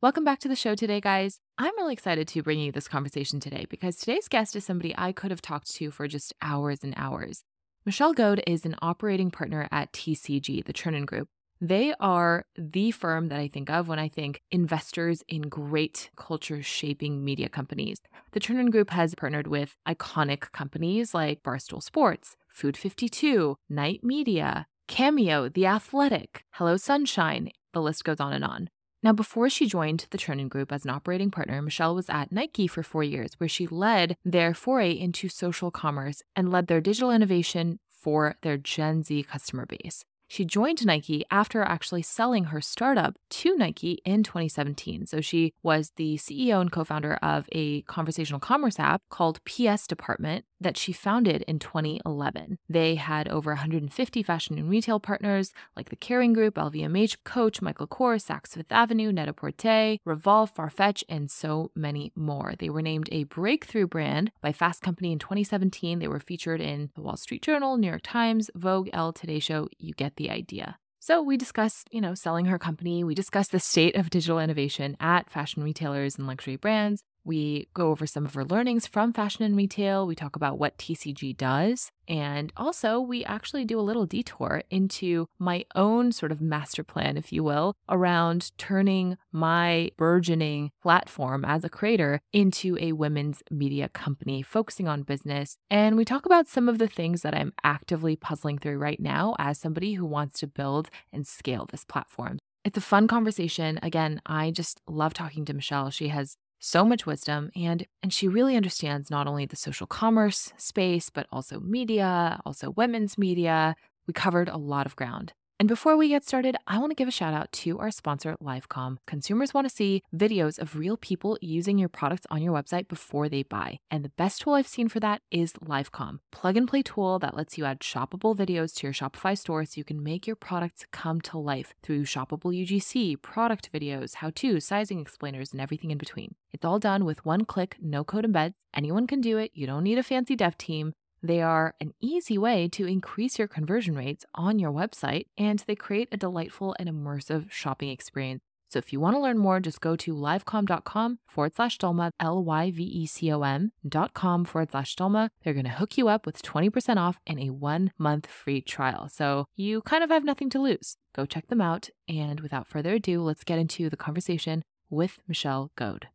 Welcome back to the show today, guys. I'm really excited to bring you this conversation today because today's guest is somebody I could have talked to for just hours and hours. Michelle Goad is an operating partner at TCG, the Chernin Group. They are the firm that I think of when I think investors in great culture shaping media companies. The Chernin Group has partnered with iconic companies like Barstool Sports, Food 52, Night Media, Cameo, The Athletic, Hello Sunshine, the list goes on and on. Now, before she joined the Chernin Group as an operating partner, Michelle was at Nike for four years, where she led their foray into social commerce and led their digital innovation for their Gen Z customer base. She joined Nike after actually selling her startup to Nike in 2017. So she was the CEO and co founder of a conversational commerce app called PS Department that she founded in 2011. They had over 150 fashion and retail partners like the Kering Group, LVMH, Coach, Michael Kors, Saks Fifth Avenue, Net-a-Porter, Revolve, Farfetch, and so many more. They were named a breakthrough brand by Fast Company in 2017. They were featured in the Wall Street Journal, New York Times, Vogue, Elle, Today Show. You get the idea. So we discussed, you know, selling her company. We discussed the state of digital innovation at fashion retailers and luxury brands. We go over some of her learnings from fashion and retail. We talk about what TCG does. And also, we actually do a little detour into my own sort of master plan, if you will, around turning my burgeoning platform as a creator into a women's media company, focusing on business. And we talk about some of the things that I'm actively puzzling through right now as somebody who wants to build and scale this platform. It's a fun conversation. Again, I just love talking to Michelle. She has so much wisdom and and she really understands not only the social commerce space but also media, also women's media. We covered a lot of ground. And before we get started, I want to give a shout out to our sponsor, Lyvecom. Consumers want to see videos of real people using your products on your website before they buy. And the best tool I've seen for that is Lyvecom, plug and play tool that lets you add shoppable videos to your Shopify store so you can make your products come to life through shoppable UGC, product videos, how to, sizing explainers, and everything in between. It's all done with one click, no code embeds. Anyone can do it. You don't need a fancy dev team. They are an easy way to increase your conversion rates on your website, and they create a delightful and immersive shopping experience. So if you want to learn more, just go to lyvecom.com forward slash Dolma, L Y V E C O M dot com forward slash Dolma. They're going to hook you up with 20% off and a one month free trial. So you kind of have nothing to lose. Go check them out. And without further ado, let's get into the conversation with Michelle Goad.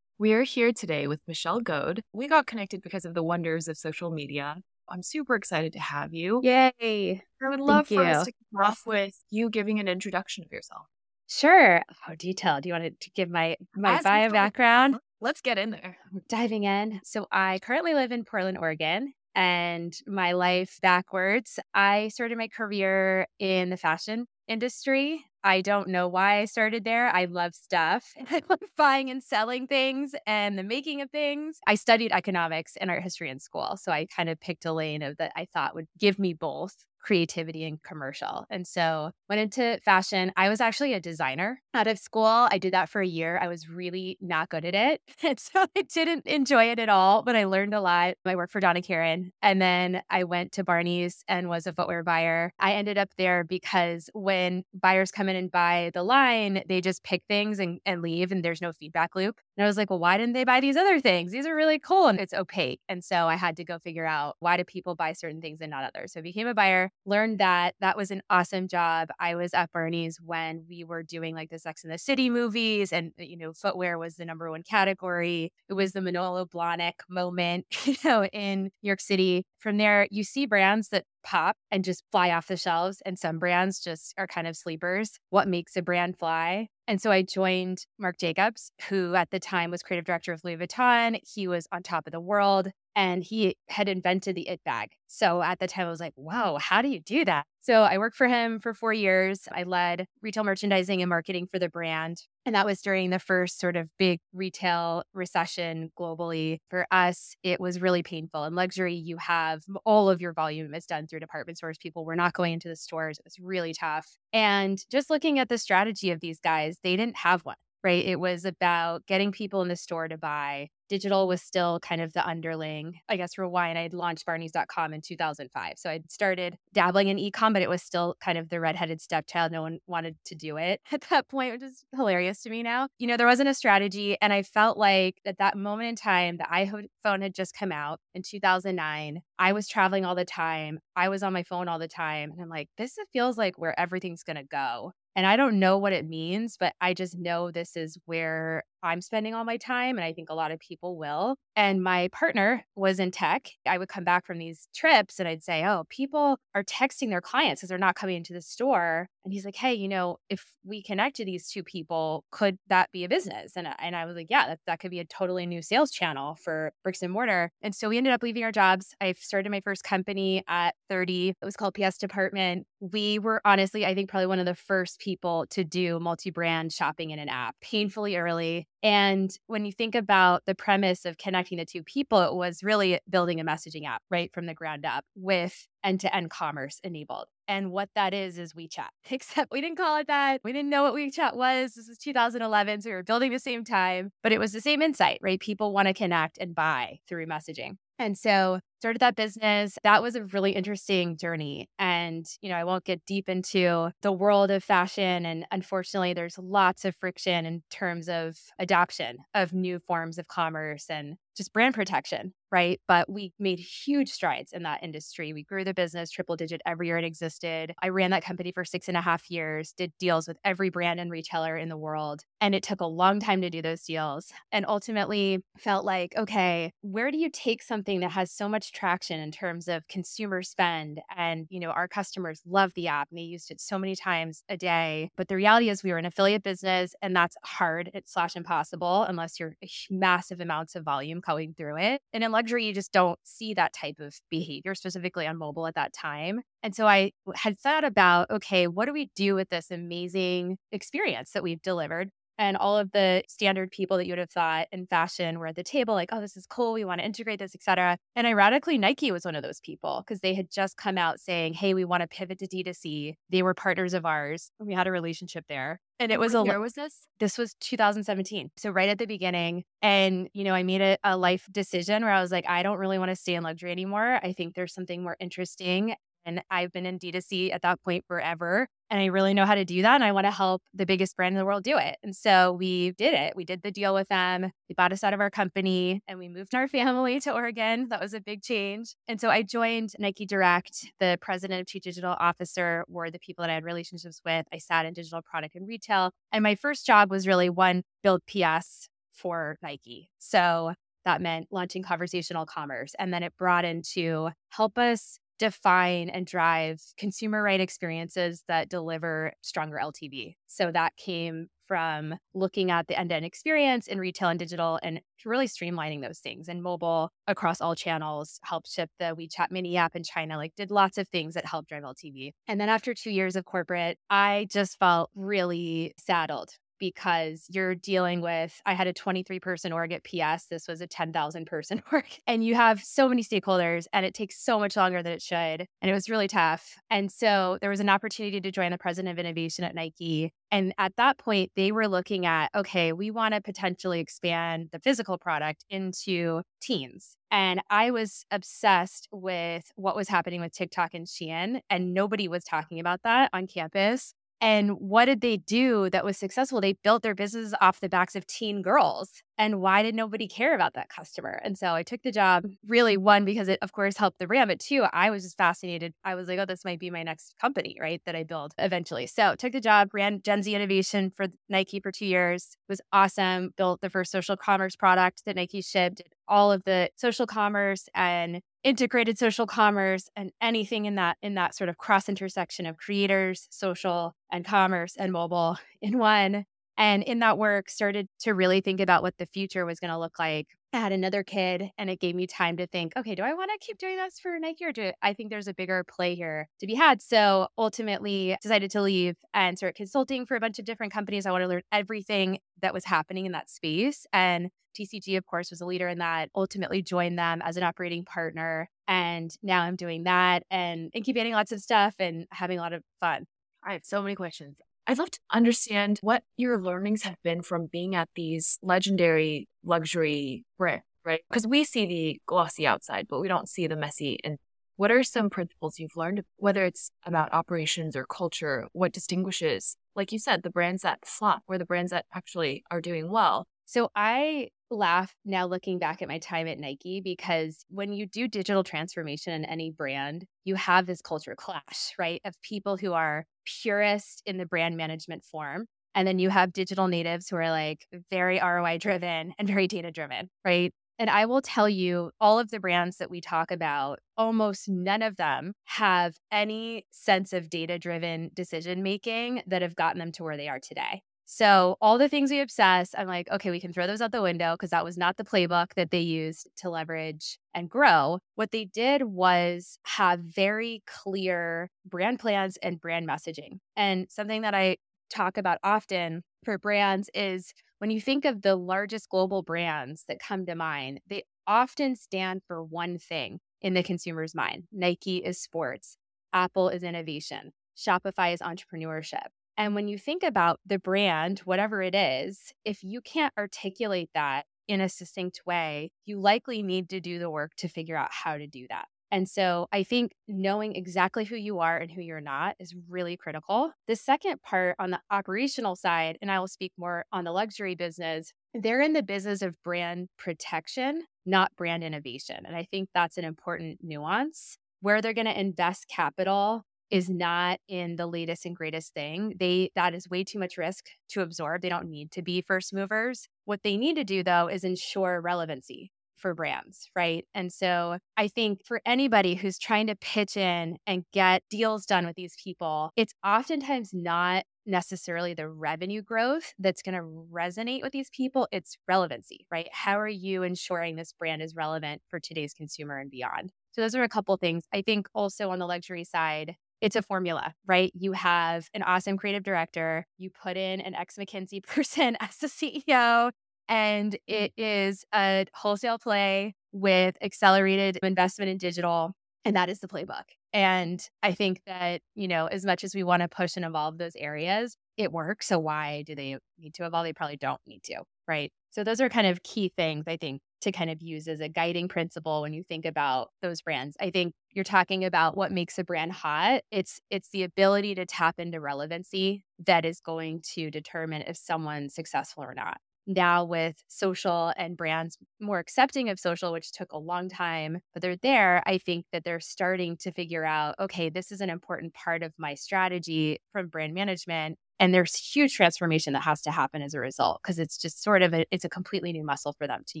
We're here today with Michelle Goad. We got connected because of the wonders of social media. I'm super excited to have you. Yay. I would love Thank for you. us to kick off with you giving an introduction of yourself. Sure. How detailed? Do you want to give my my As bio background? Let's get in there. Diving in. So I currently live in Portland, Oregon. And my life backwards, I started my career in the fashion industry. I don't know why I started there. I love stuff. I love buying and selling things and the making of things. I studied economics and art history in school. So I kind of picked a lane of that I thought would give me both creativity and commercial. And so went into fashion. I was actually a designer out of school. I did that for a year. I was really not good at it. And so I didn't enjoy it at all, but I learned a lot. I worked for Donna Karan. And then I went to Barney's and was a footwear buyer. I ended up there because when buyers come in and buy the line, they just pick things and, and leave and there's no feedback loop. And I was like, well, why didn't they buy these other things? These are really cool. And it's opaque. And so I had to go figure out why do people buy certain things and not others. So I became a buyer, learned that. That was an awesome job. I was at Barney's when we were doing like the Sex and the City movies and, uh, you know, footwear was the number one category. It was the Manolo Blahnik moment, you know, in New York City. From there, you see brands that pop and just fly off the shelves. And some brands just are kind of sleepers. What makes a brand fly? And so I joined Marc Jacobs, who at the time was creative director of Louis Vuitton. He was on top of the world and he had invented the it bag. So at the time, I was like, whoa, how do you do that? So I worked for him for four years. I led retail merchandising and marketing for the brand. And that was during the first sort of big retail recession globally. For us, it was really painful. In luxury, you have all of your volume is done through department stores. People were not going into the stores. It was really tough. And just looking at the strategy of these guys, they didn't have one. Right? It was about getting people in the store to buy. Digital was still kind of the underling. I guess for rewind, I had launched Barneys.com in 2005. So I'd started dabbling in ecom, but it was still kind of the redheaded stepchild. No one wanted to do it at that point, which is hilarious to me now. You know, there wasn't a strategy. And I felt like at that moment in time, the iPhone had just come out in 2009. I was traveling all the time. I was on my phone all the time. And I'm like, this feels like where everything's going to go. And I don't know what it means, but I just know this is where I'm spending all my time. And I think a lot of people will. And my partner was in tech. I would come back from these trips and I'd say, Oh, people are texting their clients because they're not coming into the store. And he's like, Hey, you know, if we connected these two people, could that be a business? And, and I was like, Yeah, that, that could be a totally new sales channel for bricks and mortar. And so we ended up leaving our jobs. I started my first company at 30. It was called PS Department. We were honestly, I think, probably one of the first people to do multi brand shopping in an app painfully early. And when you think about the premise of connecting the two people, it was really building a messaging app right from the ground up with end to end commerce enabled. And what that is, is WeChat, except we didn't call it that. We didn't know what WeChat was. This was 2011. So we were building the same time, but it was the same insight, right? People want to connect and buy through messaging. And so started that business. That was a really interesting journey. And, you know, I won't get deep into the world of fashion. And unfortunately, there's lots of friction in terms of adoption of new forms of commerce and just brand protection, right? But we made huge strides in that industry. We grew the business triple digit every year it existed. I ran that company for six and a half years, did deals with every brand and retailer in the world. And it took a long time to do those deals. And ultimately felt like, okay, where do you take something that has so much traction in terms of consumer spend. And, you know, our customers love the app and they used it so many times a day. But the reality is we were an affiliate business and that's hard slash impossible unless you're massive amounts of volume going through it. And in luxury, you just don't see that type of behavior, specifically on mobile at that time. And so I had thought about, okay, what do we do with this amazing experience that we've delivered? And all of the standard people that you would have thought in fashion were at the table like oh this is cool we want to integrate this etc and ironically nike was one of those people because they had just come out saying hey we want to pivot to d2c they were partners of ours we had a relationship there. And it was what a year was this? this was 2017 so right at the beginning. And you know i made a, a life decision where i was like i don't really want to stay in luxury anymore. I think there's something more interesting and I've been in D2C at that point forever. And I really know how to do that. And I want to help the biggest brand in the world do it. And so we did it. We did the deal with them. They bought us out of our company and we moved our family to Oregon. That was a big change. And so I joined Nike Direct. The president of chief digital officer were the people that I had relationships with. I sat in digital product and retail. And my first job was really one, build PS for Nike. So that meant launching conversational commerce. And then it brought into help us define and drive consumer right experiences that deliver stronger LTV. So that came from looking at the end to end experience in retail and digital and really streamlining those things and mobile across all channels, helped ship the WeChat mini app in China, like did lots of things that helped drive LTV. And then after two years of corporate, I just felt really saddled because you're dealing with I had a 23 person org at PS. This was a 10,000 person org. And you have so many stakeholders and it takes so much longer than it should. And it was really tough. And so there was an opportunity to join the president of innovation at Nike. And at that point, they were looking at okay, we want to potentially expand the physical product into teens. And I was obsessed with what was happening with TikTok and Shein, and nobody was talking about that on campus. And what did they do that was successful? They built their business off the backs of teen girls. And why did nobody care about that customer? And so I took the job really one because it of course helped the brand, but two, I was just fascinated. I was like, oh, this might be my next company, right? That I build eventually. So took the job, ran Gen Z innovation for Nike for two years. It was awesome. Built the first social commerce product that Nike shipped, all of the social commerce and integrated social commerce and anything in that in that sort of cross intersection of creators social and commerce and mobile in one. And in that work started to really think about what the future was going to look like I had another kid and it gave me time to think, okay, do I want to keep doing this for Nike or do I think there's a bigger play here to be had? So ultimately decided to leave and start consulting for a bunch of different companies. I want to learn everything that was happening in that space. And TCG, of course, was a leader in that, ultimately joined them as an operating partner. And now I'm doing that and incubating lots of stuff and having a lot of fun. I have so many questions. I'd love to understand what your learnings have been from being at these legendary luxury brands, right? Because we see the glossy outside, but we don't see the messy. And what are some principles you've learned, whether it's about operations or culture? What distinguishes, like you said, the brands that flop or the brands that actually are doing well? So I laugh now looking back at my time at Nike because when you do digital transformation in any brand, you have this culture clash, right? Of people who are purist in the brand management form. And then you have digital natives who are like very ROI driven and very data driven, right? And I will tell you, all of the brands that we talk about, almost none of them have any sense of data driven decision making that have gotten them to where they are today. So, all the things we obsess, I'm like, okay, we can throw those out the window because that was not the playbook that they used to leverage and grow. What they did was have very clear brand plans and brand messaging. And something that I talk about often for brands is when you think of the largest global brands that come to mind, they often stand for one thing in the consumer's mind Nike is sports, Apple is innovation, Shopify is entrepreneurship. And when you think about the brand, whatever it is, if you can't articulate that in a succinct way, you likely need to do the work to figure out how to do that. And so I think knowing exactly who you are and who you're not is really critical. The second part on the operational side, and I will speak more on the luxury business, they're in the business of brand protection, not brand innovation. And I think that's an important nuance. Where they're going to invest capital is not in the latest and greatest thing. They that is way too much risk to absorb. They don't need to be first movers. What they need to do though is ensure relevancy for brands, right? And so I think for anybody who's trying to pitch in and get deals done with these people, it's oftentimes not necessarily the revenue growth that's going to resonate with these people. It's relevancy, right? How are you ensuring this brand is relevant for today's consumer and beyond? So those are a couple things. I think also on the luxury side, it's a formula, right? You have an awesome creative director, you put in an ex McKinsey person as the CEO, and it is a wholesale play with accelerated investment in digital. And that is the playbook. And I think that, you know, as much as we want to push and evolve those areas, it works. So why do they need to evolve? They probably don't need to, right? So those are kind of key things I think to kind of use as a guiding principle when you think about those brands. I think you're talking about what makes a brand hot. It's it's the ability to tap into relevancy that is going to determine if someone's successful or not. Now with social and brands more accepting of social which took a long time, but they're there, I think that they're starting to figure out, okay, this is an important part of my strategy from brand management and there's huge transformation that has to happen as a result because it's just sort of a, it's a completely new muscle for them to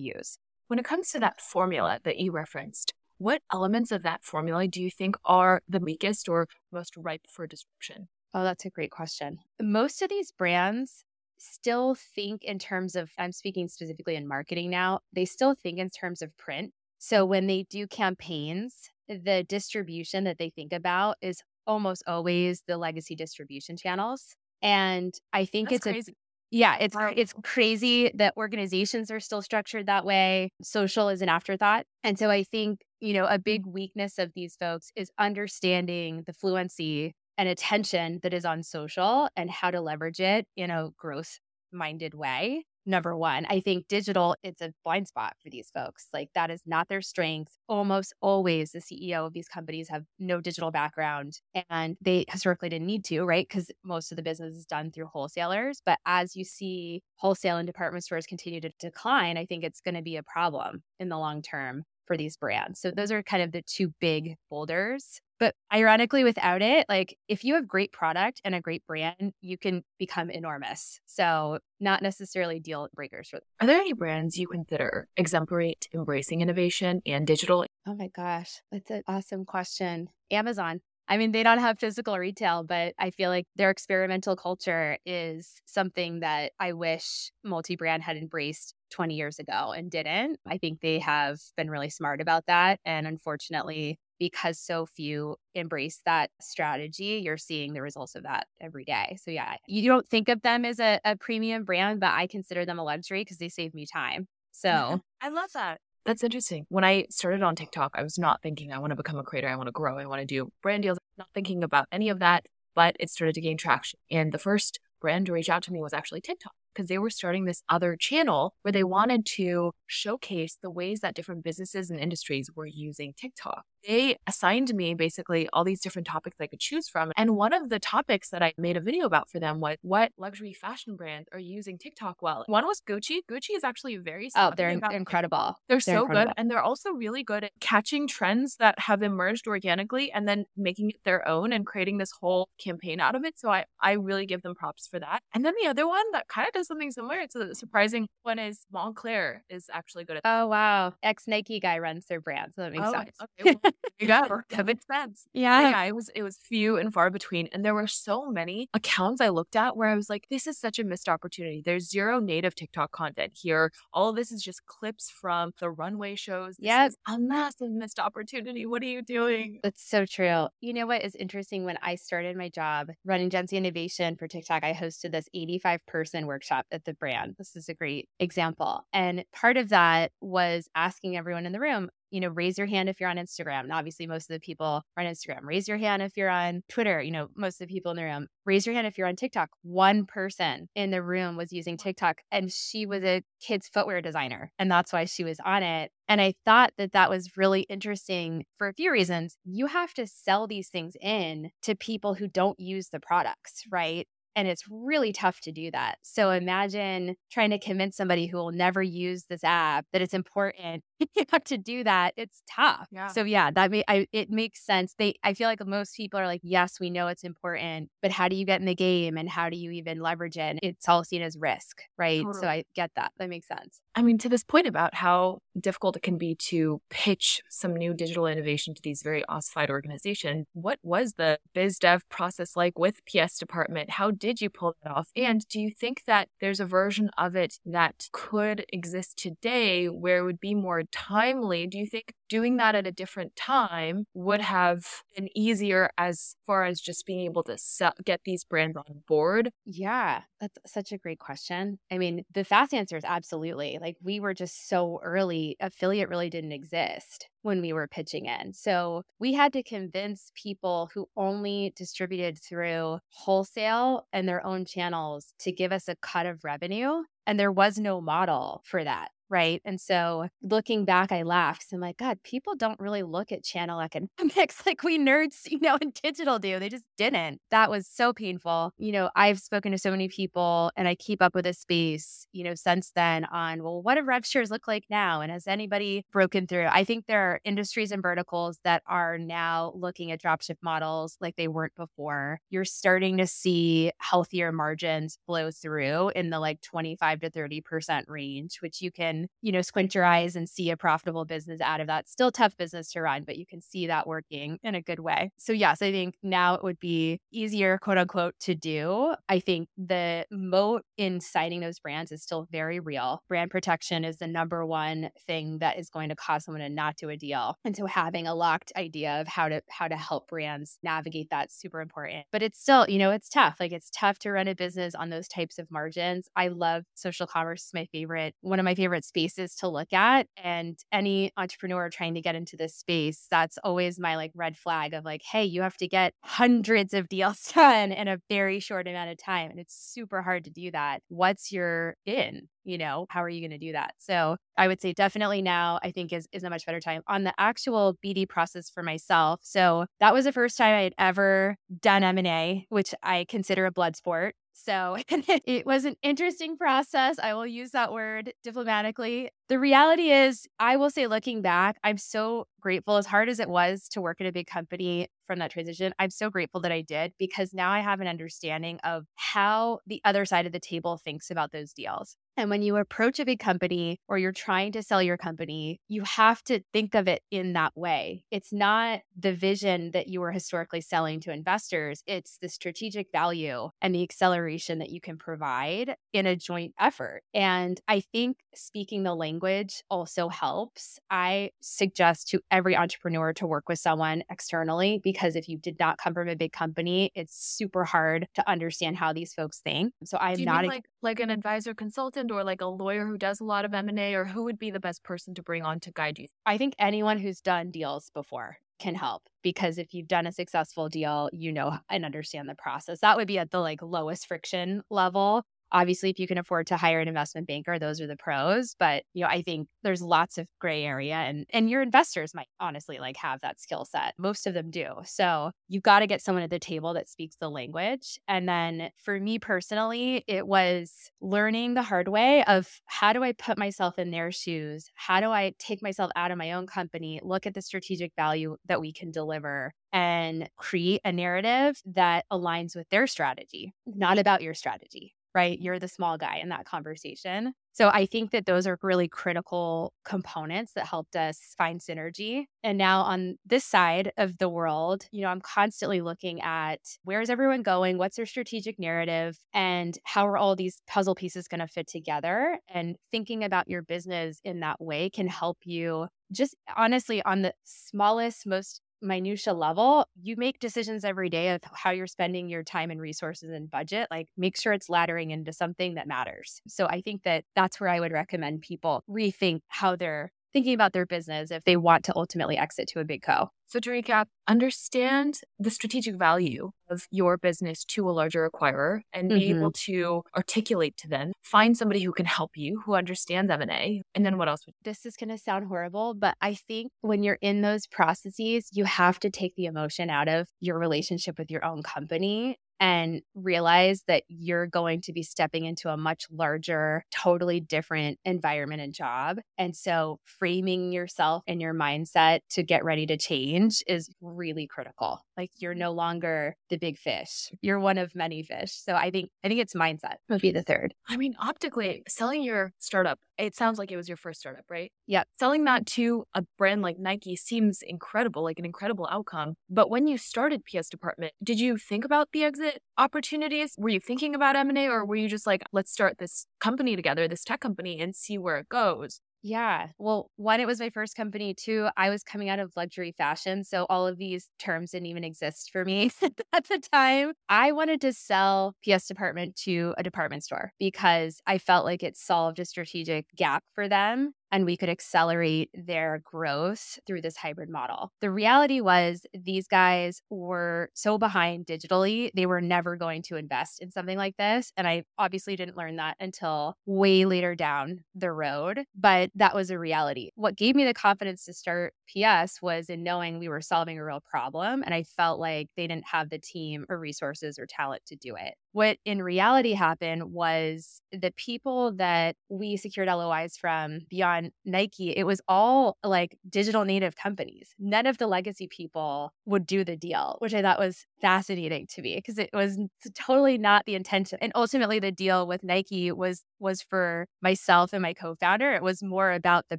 use when it comes to that formula that you referenced, what elements of that formula do you think are the weakest or most ripe for disruption? Oh, that's a great question. Most of these brands still think in terms of, I'm speaking specifically in marketing now, they still think in terms of print. So when they do campaigns, the distribution that they think about is almost always the legacy distribution channels. And I think That's it's crazy. a yeah, it's it's crazy that organizations are still structured that way. Social is an afterthought. And so I think, you know, a mm. big weakness of these folks is understanding the fluency and attention that is on social and how to leverage it in a growth minded way number one. I think digital, it's a blind spot for these folks. Like that is not their strength. Almost always the CEO of these companies have no digital background and they historically didn't need to, right? Because most of the business is done through wholesalers. But as you see wholesale and department stores continue to decline, I think it's going to be a problem in the long term for these brands. So those are kind of the two big boulders but ironically, without it, like if you have great product and a great brand, you can become enormous. So, not necessarily deal breakers for them. Are there any brands you consider exemplary to embracing innovation and digital? Oh my gosh, that's an awesome question. Amazon. I mean, they don't have physical retail, but I feel like their experimental culture is something that I wish multi brand had embraced 20 years ago and didn't. I think they have been really smart about that. And unfortunately, because so few embrace that strategy, you're seeing the results of that every day. So, yeah, you don't think of them as a, a premium brand, but I consider them a luxury because they save me time. So, I love that. That's interesting. When I started on TikTok, I was not thinking I want to become a creator. I want to grow. I want to do brand deals. Not thinking about any of that. but it started to gain traction. And the first brand to reach out to me was actually TikTok because they were starting this other channel where they wanted to showcase the ways that different businesses and industries were using TikTok they assigned me basically all these different topics I could choose from. And one of the topics that I made a video about for them was what luxury fashion brands are using TikTok well. One was Gucci. Gucci is actually very Oh, they're incredible. They're, they're so incredible. good. And they're also really good at catching trends that have emerged organically and then making it their own and creating this whole campaign out of it. So I, I really give them props for that. And then the other one that kind of does something similar, it's a surprising one is Moncler is actually good at Oh, wow. Ex Nike guy runs their brand. So that makes oh, sense. Okay. Well, you go. That makes sense. Yeah. yeah. It was it was few and far between. And there were so many accounts I looked at where I was like, this is such a missed opportunity. There's zero native TikTok content here. All of this is just clips from the runway shows. Yeah. A massive missed opportunity. What are you doing? That's so true. You know what is interesting? When I started my job running Gen Z Innovation for TikTok, I hosted this 85 person workshop at the brand. This is a great example. And part of that was asking everyone in the room, you know, raise your hand if you're on Instagram. And obviously, most of the people are on Instagram. Raise your hand if you're on Twitter. You know, most of the people in the room. Raise your hand if you're on TikTok. One person in the room was using TikTok, and she was a kid's footwear designer. And that's why she was on it. And I thought that that was really interesting for a few reasons. You have to sell these things in to people who don't use the products, right? And it's really tough to do that. So imagine trying to convince somebody who will never use this app that it's important you to do that. It's tough. Yeah. So yeah, that may, I, it makes sense. They, I feel like most people are like, yes, we know it's important, but how do you get in the game and how do you even leverage it? It's all seen as risk, right? Totally. So I get that. That makes sense. I mean, to this point about how difficult it can be to pitch some new digital innovation to these very ossified organizations, what was the biz dev process like with PS department? How did you pull that off? And do you think that there's a version of it that could exist today where it would be more timely, do you think doing that at a different time would have been easier as far as just being able to sell, get these brands on board? Yeah, that's such a great question. I mean, the fast answer is absolutely. Like we were just so early, affiliate really didn't exist when we were pitching in. So we had to convince people who only distributed through wholesale and their own channels to give us a cut of revenue. And there was no model for that right? And so looking back, I laughed. I'm like, God, people don't really look at channel economics like we nerds, you know, in digital do. They just didn't. That was so painful. You know, I've spoken to so many people and I keep up with this space, you know, since then on, well, what do rev shares look like now? And has anybody broken through? I think there are industries and verticals that are now looking at dropship models like they weren't before. You're starting to see healthier margins flow through in the like 25 to 30% range, which you can you know, squint your eyes and see a profitable business out of that. Still tough business to run, but you can see that working in a good way. So, yes, I think now it would be easier, quote unquote, to do. I think the moat in citing those brands is still very real. Brand protection is the number one thing that is going to cause someone to not do a deal. And so having a locked idea of how to how to help brands navigate that's super important. But it's still, you know, it's tough. Like it's tough to run a business on those types of margins. I love social commerce, my favorite, one of my favorite spaces to look at. And any entrepreneur trying to get into this space, that's always my like red flag of like, hey, you have to get hundreds of deals done in a very short amount of time. And it's super hard to do that. What's your in? You know, how are you going to do that? So I would say definitely now I think is is a much better time. On the actual BD process for myself. So that was the first time I had ever done M&A, which I consider a blood sport. So it was an interesting process. I will use that word diplomatically. The reality is, I will say, looking back, I'm so grateful, as hard as it was to work at a big company from that transition. I'm so grateful that I did because now I have an understanding of how the other side of the table thinks about those deals. And when you approach a big company or you're trying to sell your company, you have to think of it in that way. It's not the vision that you were historically selling to investors, it's the strategic value and the acceleration that you can provide in a joint effort. And I think speaking the language also helps. I suggest to every entrepreneur to work with someone externally because if you did not come from a big company, it's super hard to understand how these folks think. So I'm not a- like like an advisor consultant or like a lawyer who does a lot of M&A or who would be the best person to bring on to guide you? I think anyone who's done deals before can help because if you've done a successful deal, you know and understand the process. That would be at the like lowest friction level. Obviously, if you can afford to hire an investment banker, those are the pros. But you know, I think there's lots of gray area and and your investors might honestly like have that skill set. Most of them do. So you've got to get someone at the table that speaks the language. And then for me personally, it was learning the hard way of how do I put myself in their shoes? How do I take myself out of my own company, look at the strategic value that we can deliver and create a narrative that aligns with their strategy, not about your strategy right? You're the small guy in that conversation. So I think that those are really critical components that helped us find synergy. And now on this side of the world, you know, I'm constantly looking at where's everyone going? What's their strategic narrative? And how are all these puzzle pieces going to fit together? And thinking about your business in that way can help you just honestly on the smallest, most minutia level, you make decisions every day of how you're spending your time and resources and budget. Like make sure it's laddering into something that matters. So I think that that's where I would recommend people rethink how they're thinking about their business if they want to ultimately exit to a big co. So, to recap, understand the strategic value of your business to a larger acquirer and be mm-hmm. able to articulate to them. Find somebody who can help you, who understands M&A. And then what else? Would- This is going to sound horrible, but I think when you're in those processes, you have to take the emotion out of your relationship with your own company and realize that you're going to be stepping into a much larger, totally different environment and job. And so framing yourself and your mindset to get ready to change is really critical. Like you're no longer the big fish. You're one of many fish. So I think I think it's mindset would be the third. I mean, optically, selling your startup, it sounds like it was your first startup, right? Yeah. Selling that to a brand like Nike seems incredible, like an incredible outcome. But when you started PS Department, did you think about the exit opportunities? Were you thinking about M&A or were you just like, let's start this company together, this tech company and see where it goes? Yeah. Well, one, it was my first company. Two, I was coming out of luxury fashion. So all of these terms didn't even exist for me at the time. I wanted to sell PS Department to a department store because I felt like it solved a strategic gap for them and we could accelerate their growth through this hybrid model. The reality was these guys were so behind digitally, they were never going to invest in something like this. And I obviously didn't learn that until way later down the road, but that was a reality. What gave me the confidence to start PS was in knowing we were solving a real problem. And I felt like they didn't have the team or resources or talent to do it. What in reality happened was the people that we secured LOIs from beyond on Nike, it was all like digital native companies. None of the legacy people would do the deal, which I thought was fascinating to me because it was totally not the intention. And ultimately the deal with Nike was was for myself and my co-founder. It was more about the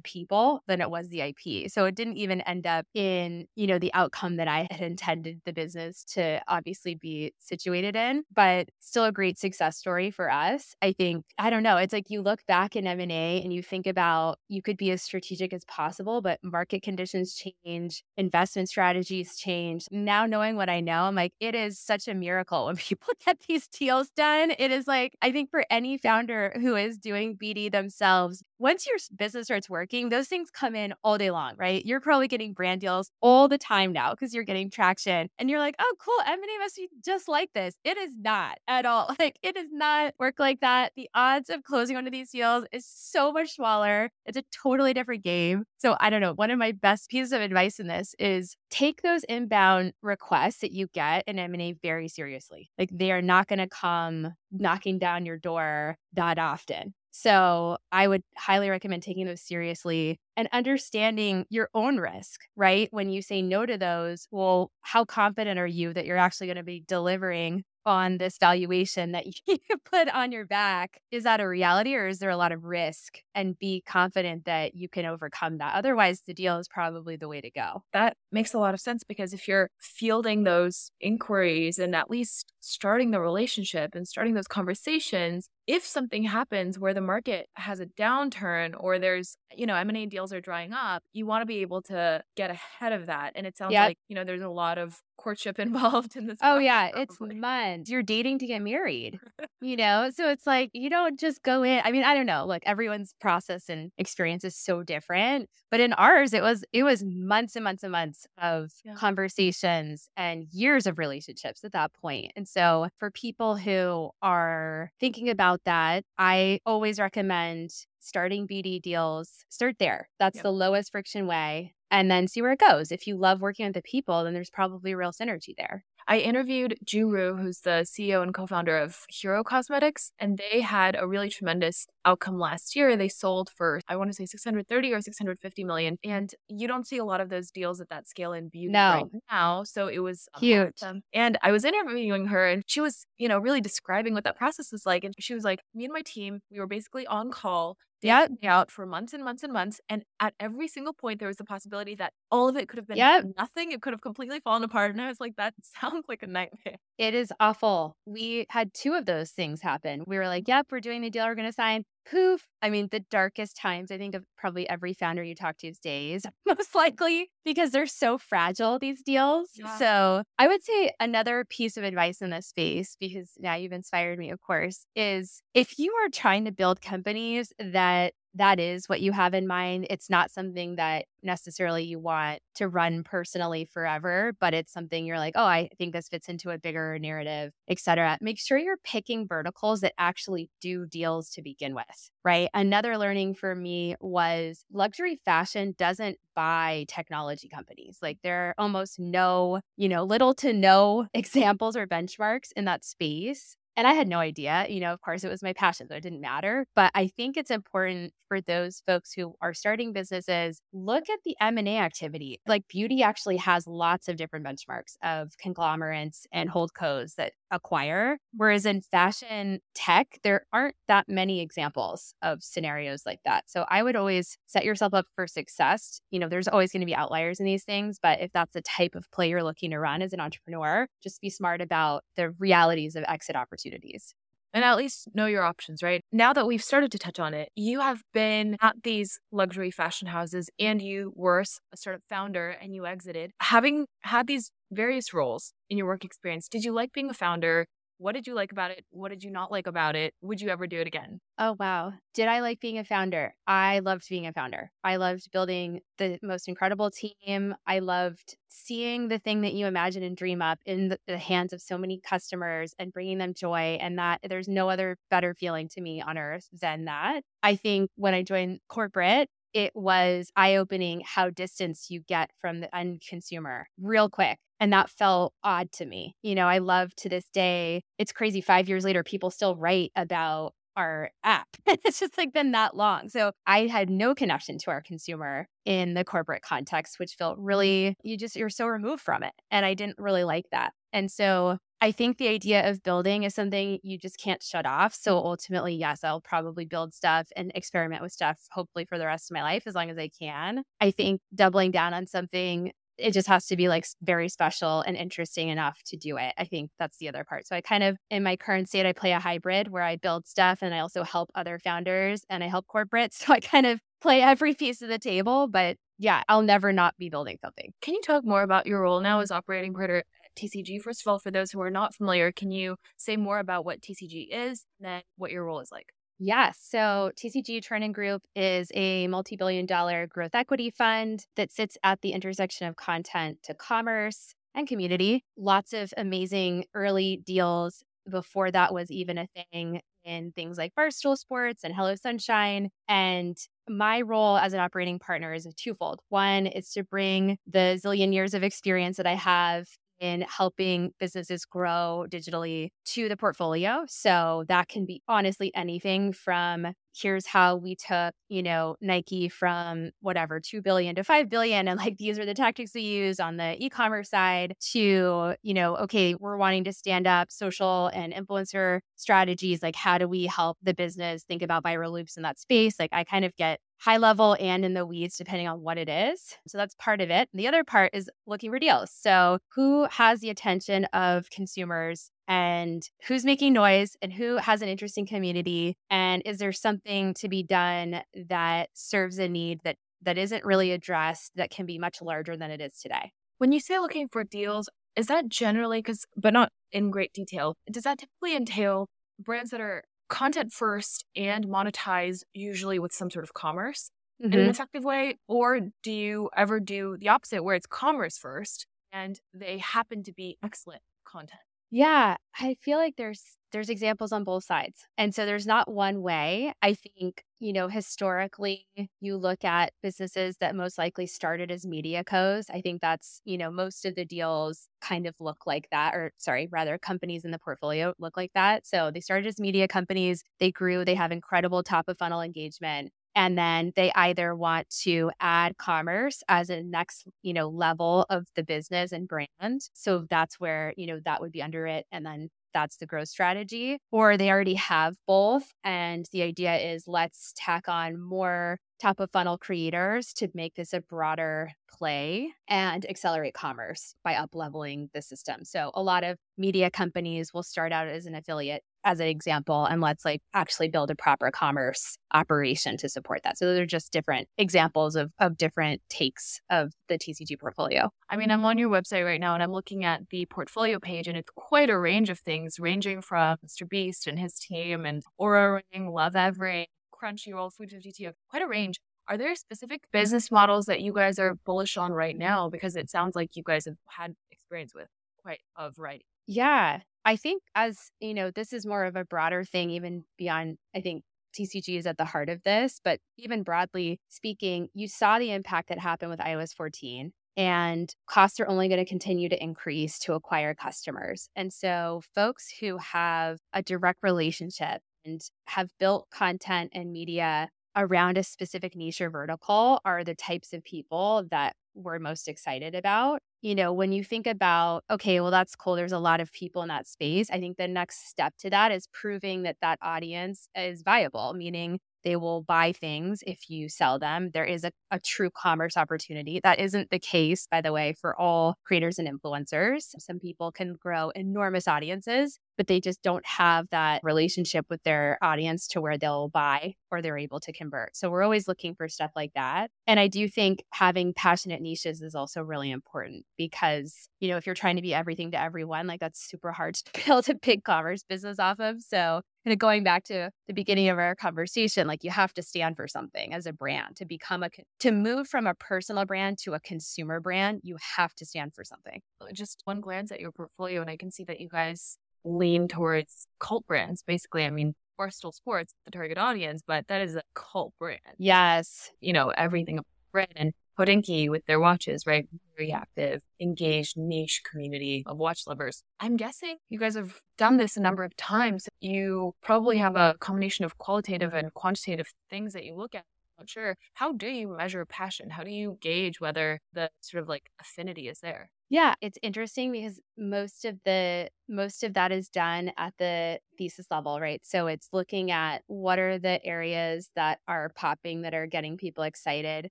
people than it was the IP. So it didn't even end up in, you know, the outcome that I had intended the business to obviously be situated in, but still a great success story for us. I think I don't know, it's like you look back in M&A and you think about you could be as strategic as possible, but market conditions change, investment strategies change. Now, knowing what I know, I'm like, it is such a miracle when people get these deals done. It is like, I think for any founder who is doing BD themselves, once your business starts working, those things come in all day long, right? You're probably getting brand deals all the time now because you're getting traction and you're like, oh, cool. M&A must be just like this. It is not at all. Like it does not work like that. The odds of closing one of these deals is so much smaller. It's a totally different game. So I don't know. One of my best pieces of advice in this is take those inbound requests that you get in M&A very seriously. Like they are not going to come knocking down your door that often. So I would highly recommend taking those seriously and understanding your own risk, right? When you say no to those, well, how confident are you that you're actually going to be delivering on this valuation that you put on your back? Is that a reality or is there a lot of risk? And be confident that you can overcome that. Otherwise, the deal is probably the way to go. That makes a lot of sense because if you're fielding those inquiries and at least starting the relationship and starting those conversations, if something happens where the market has a downturn or there's, you know, M&A deals are drying up, you want to be able to get ahead of that. And it sounds yep. like, you know, there's a lot of courtship involved in this. Oh yeah, probably. it's months. You're dating to get married. you know, so it's like you don't just go in. I mean, I don't know. Look, everyone's process and experience is so different, but in ours, it was it was months and months and months of yeah. conversations and years of relationships at that point. And so for people who are thinking about that, I always recommend starting BD deals, start there. That's yep. the lowest friction way and then see where it goes. If you love working with the people, then there's probably real synergy there. I interviewed Ju Rhyu, who's the CEO and co founder of Hero Cosmetics, and they had a really tremendous outcome last year. They sold for, I want to say 630 or 650 million. And you don't see a lot of those deals at that scale in beauty no. right now. So it was huge. And I was interviewing her and she was, you know, really describing what that process was like. And she was like, me and my team, we were basically on call yeah out for months and months and months and at every single point there was the possibility that all of it could have been yep. nothing it could have completely fallen apart and i was like that sounds like a nightmare it is awful we had two of those things happen we were like yep we're doing the deal we're going to sign poof. I mean, the darkest times, I think of probably every founder you talk to's days, most likely, because they're so fragile, these deals. Yeah. So I would say another piece of advice in this space, because now you've inspired me, of course, is if you are trying to build companies that that is what you have in mind. It's not something that necessarily you want to run personally forever, but it's something you're like, oh, I think this fits into a bigger narrative, et cetera. Make sure you're picking verticals that actually do deals to begin with, right? Another learning for me was luxury fashion doesn't buy technology companies. Like there are almost no, you know, little to no examples or benchmarks in that space. And I had no idea, you know, of course it was my passion, so it didn't matter. But I think it's important for those folks who are starting businesses, look at the M&A activity. Like beauty actually has lots of different benchmarks of conglomerates and holdcos that acquire. Whereas in fashion tech, there aren't that many examples of scenarios like that. So I would always set yourself up for success. You know, there's always going to be outliers in these things, but if that's the type of play you're looking to run as an entrepreneur, just be smart about the realities of exit opportunities and at least know your options, right? Now that we've started to touch on it, you have been at these luxury fashion houses and you were a startup founder and you exited. Having had these various roles in your work experience, did you like being a founder? What did you like about it? What did you not like about it? Would you ever do it again? Oh, wow. Did I like being a founder? I loved being a founder. I loved building the most incredible team. I loved seeing the thing that you imagine and dream up in the, the hands of so many customers and bringing them joy. And that there's no other better feeling to me on earth than that. I think when I joined corporate, it was eye opening how distance you get from the end consumer real quick. And that felt odd to me. You know, I love to this day, it's crazy. Five years later, people still write about our app. it's just like been that long. So I had no connection to our consumer in the corporate context, which felt really, you just, you're so removed from it. And I didn't really like that. And so I think the idea of building is something you just can't shut off. So mm-hmm. ultimately, yes, I'll probably build stuff and experiment with stuff, hopefully for the rest of my life as long as I can. I think doubling down on something it just has to be like very special and interesting enough to do it. I think that's the other part. So I kind of in my current state I play a hybrid where I build stuff and I also help other founders and I help corporates. So I kind of play every piece of the table, but yeah, I'll never not be building something. Can you talk more about your role now as operating partner TCG? First of all, for those who are not familiar, can you say more about what TCG is and then what your role is like? Yes. So TCG Chernin Group is a multi billion dollar growth equity fund that sits at the intersection of content to commerce and community. Lots of amazing early deals before that was even a thing in things like Barstool Sports and Hello Sunshine. And my role as an operating partner is twofold. One is to bring the zillion years of experience that I have in helping businesses grow digitally to the portfolio. So that can be honestly anything from here's how we took, you know, Nike from whatever 2 billion to 5 billion and like these are the tactics we use on the e-commerce side to, you know, okay, we're wanting to stand up social and influencer strategies like how do we help the business think about viral loops in that space? Like I kind of get high level and in the weeds, depending on what it is. So that's part of it. The other part is looking for deals. So, who has the attention of consumers and who's making noise and who has an interesting community? And is there something to be done that serves a need that that isn't really addressed that can be much larger than it is today? When you say looking for deals, is that generally because, but not in great detail, does that typically entail brands that are content first and monetize usually with some sort of commerce mm-hmm. in an mm-hmm. effective way? Or do you ever do the opposite where it's commerce first and they happen to be excellent content? Yeah, I feel like there's there's examples on both sides. And so there's not one way. I think, you know, historically you look at businesses that most likely started as media co's. I think that's, you know, most of the deals kind of look like that or sorry, rather companies in the portfolio look like that. So they started as media companies, they grew, they have incredible top of funnel engagement and then they either want to add commerce as a next you know level of the business and brand so that's where you know that would be under it and then that's the growth strategy or they already have both and the idea is let's tack on more top of funnel creators to make this a broader play and accelerate commerce by up leveling the system. So a lot of media companies will start out as an affiliate as an example and let's like actually build a proper commerce operation to support that. So those are just different examples of of different takes of the TCG portfolio. I mean, I'm on your website right now and I'm looking at the portfolio page and it's quite a range of things ranging from Mr. Beast and his team and Oura Ring, Lovevery, Crunchyroll, Food52, quite a range. Are there specific business models that you guys are bullish on right now? Because it sounds like you guys have had experience with quite a variety. Yeah. I think as, you know, this is more of a broader thing, even beyond, I think TCG is at the heart of this, but even broadly speaking, you saw the impact that happened with iOS 14 and costs are only going to continue to increase to acquire customers. And so, folks who have a direct relationship and have built content and media around a specific niche or vertical are the types of people that we're most excited about. You know, when you think about, okay, well, that's cool. There's a lot of people in that space. I think the next step to that is proving that that audience is viable, meaning they will buy things if you sell them. There is a, a true commerce opportunity. That isn't the case, by the way, for all creators and influencers. Some people can grow enormous audiences, but they just don't have that relationship with their audience to where they'll buy or they're able to convert. So we're always looking for stuff like that. And I do think having passionate niches is also really important because, you know, if you're trying to be everything to everyone, like that's super hard to build a big commerce business off of. So kind of going back to the beginning of our conversation, like you have to stand for something as a brand to become a, to move from a personal brand to a consumer brand, you have to stand for something. Just one glance at your portfolio, and I can see that you guys lean towards cult brands. Basically, I mean, Barstool Sports, the target audience, but that is a cult brand. Yes. You know, everything A brand and Hodinkee with their watches, right? Very active, engaged, niche community of watch lovers. I'm guessing you guys have done this a number of times. You probably have a combination of qualitative and quantitative things that you look at. I'm not sure. How do you measure passion? How do you gauge whether the sort of like affinity is there? Yeah, it's interesting because most of the most of that is done at the thesis level, right? So it's looking at what are the areas that are popping that are getting people excited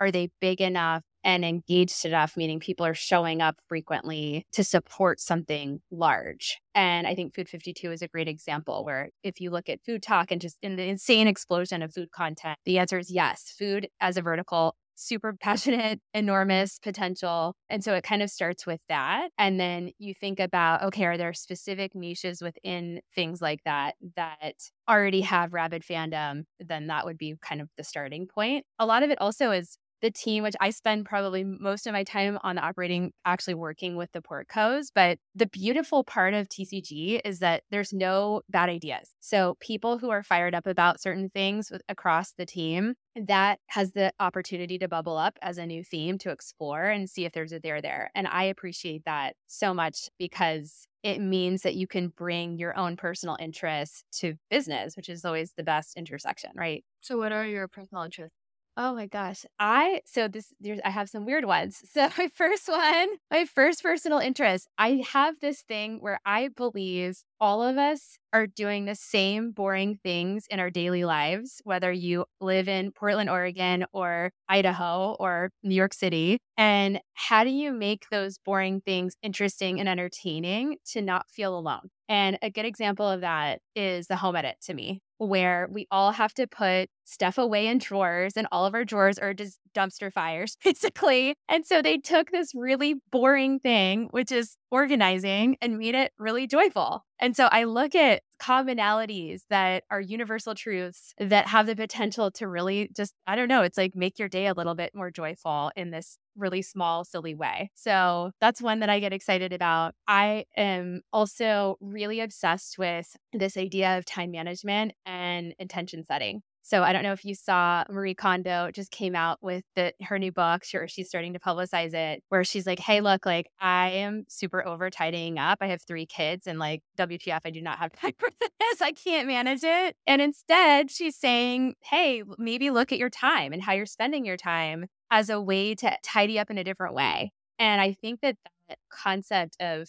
are they big enough and engaged enough, meaning people are showing up frequently to support something large. And I think Food52 is a great example where if you look at FoodTok and just in the insane explosion of food content, the answer is yes. Food as a vertical, super passionate, enormous potential. And so it kind of starts with that. And then you think about, okay, are there specific niches within things like that that already have rabid fandom? Then that would be kind of the starting point. A lot of it also is the team, which I spend probably most of my time on operating, actually working with the portcos. But the beautiful part of TCG is that there's no bad ideas. So people who are fired up about certain things across the team, that has the opportunity to bubble up as a new theme to explore and see if there's a there there. And I appreciate that so much because it means that you can bring your own personal interests to business, which is always the best intersection, right? So, what are your personal interests? Oh my gosh. I so this there's I have some weird ones. So my first one, my first personal interest, I have this thing where I believe all of us are doing the same boring things in our daily lives, whether you live in Portland, Oregon, or Idaho, or New York City. And how do you make those boring things interesting and entertaining to not feel alone? And a good example of that is the home edit to me, where we all have to put stuff away in drawers, and all of our drawers are just dumpster fires, basically. And so they took this really boring thing, which is organizing, and made it really joyful. And so I look at commonalities that are universal truths that have the potential to really just, I don't know, it's like make your day a little bit more joyful in this really small, silly way. So that's one that I get excited about. I am also really obsessed with this idea of time management and intention setting. So I don't know if you saw Marie Kondo just came out with the, her new book. Sure, she's starting to publicize it, where she's like, "Hey, look, like I am super over tidying up. I have three kids, and like WTF, I do not have time for this. I can't manage it." And instead, she's saying, "Hey, maybe look at your time and how you're spending your time as a way to tidy up in a different way." And I think that that concept of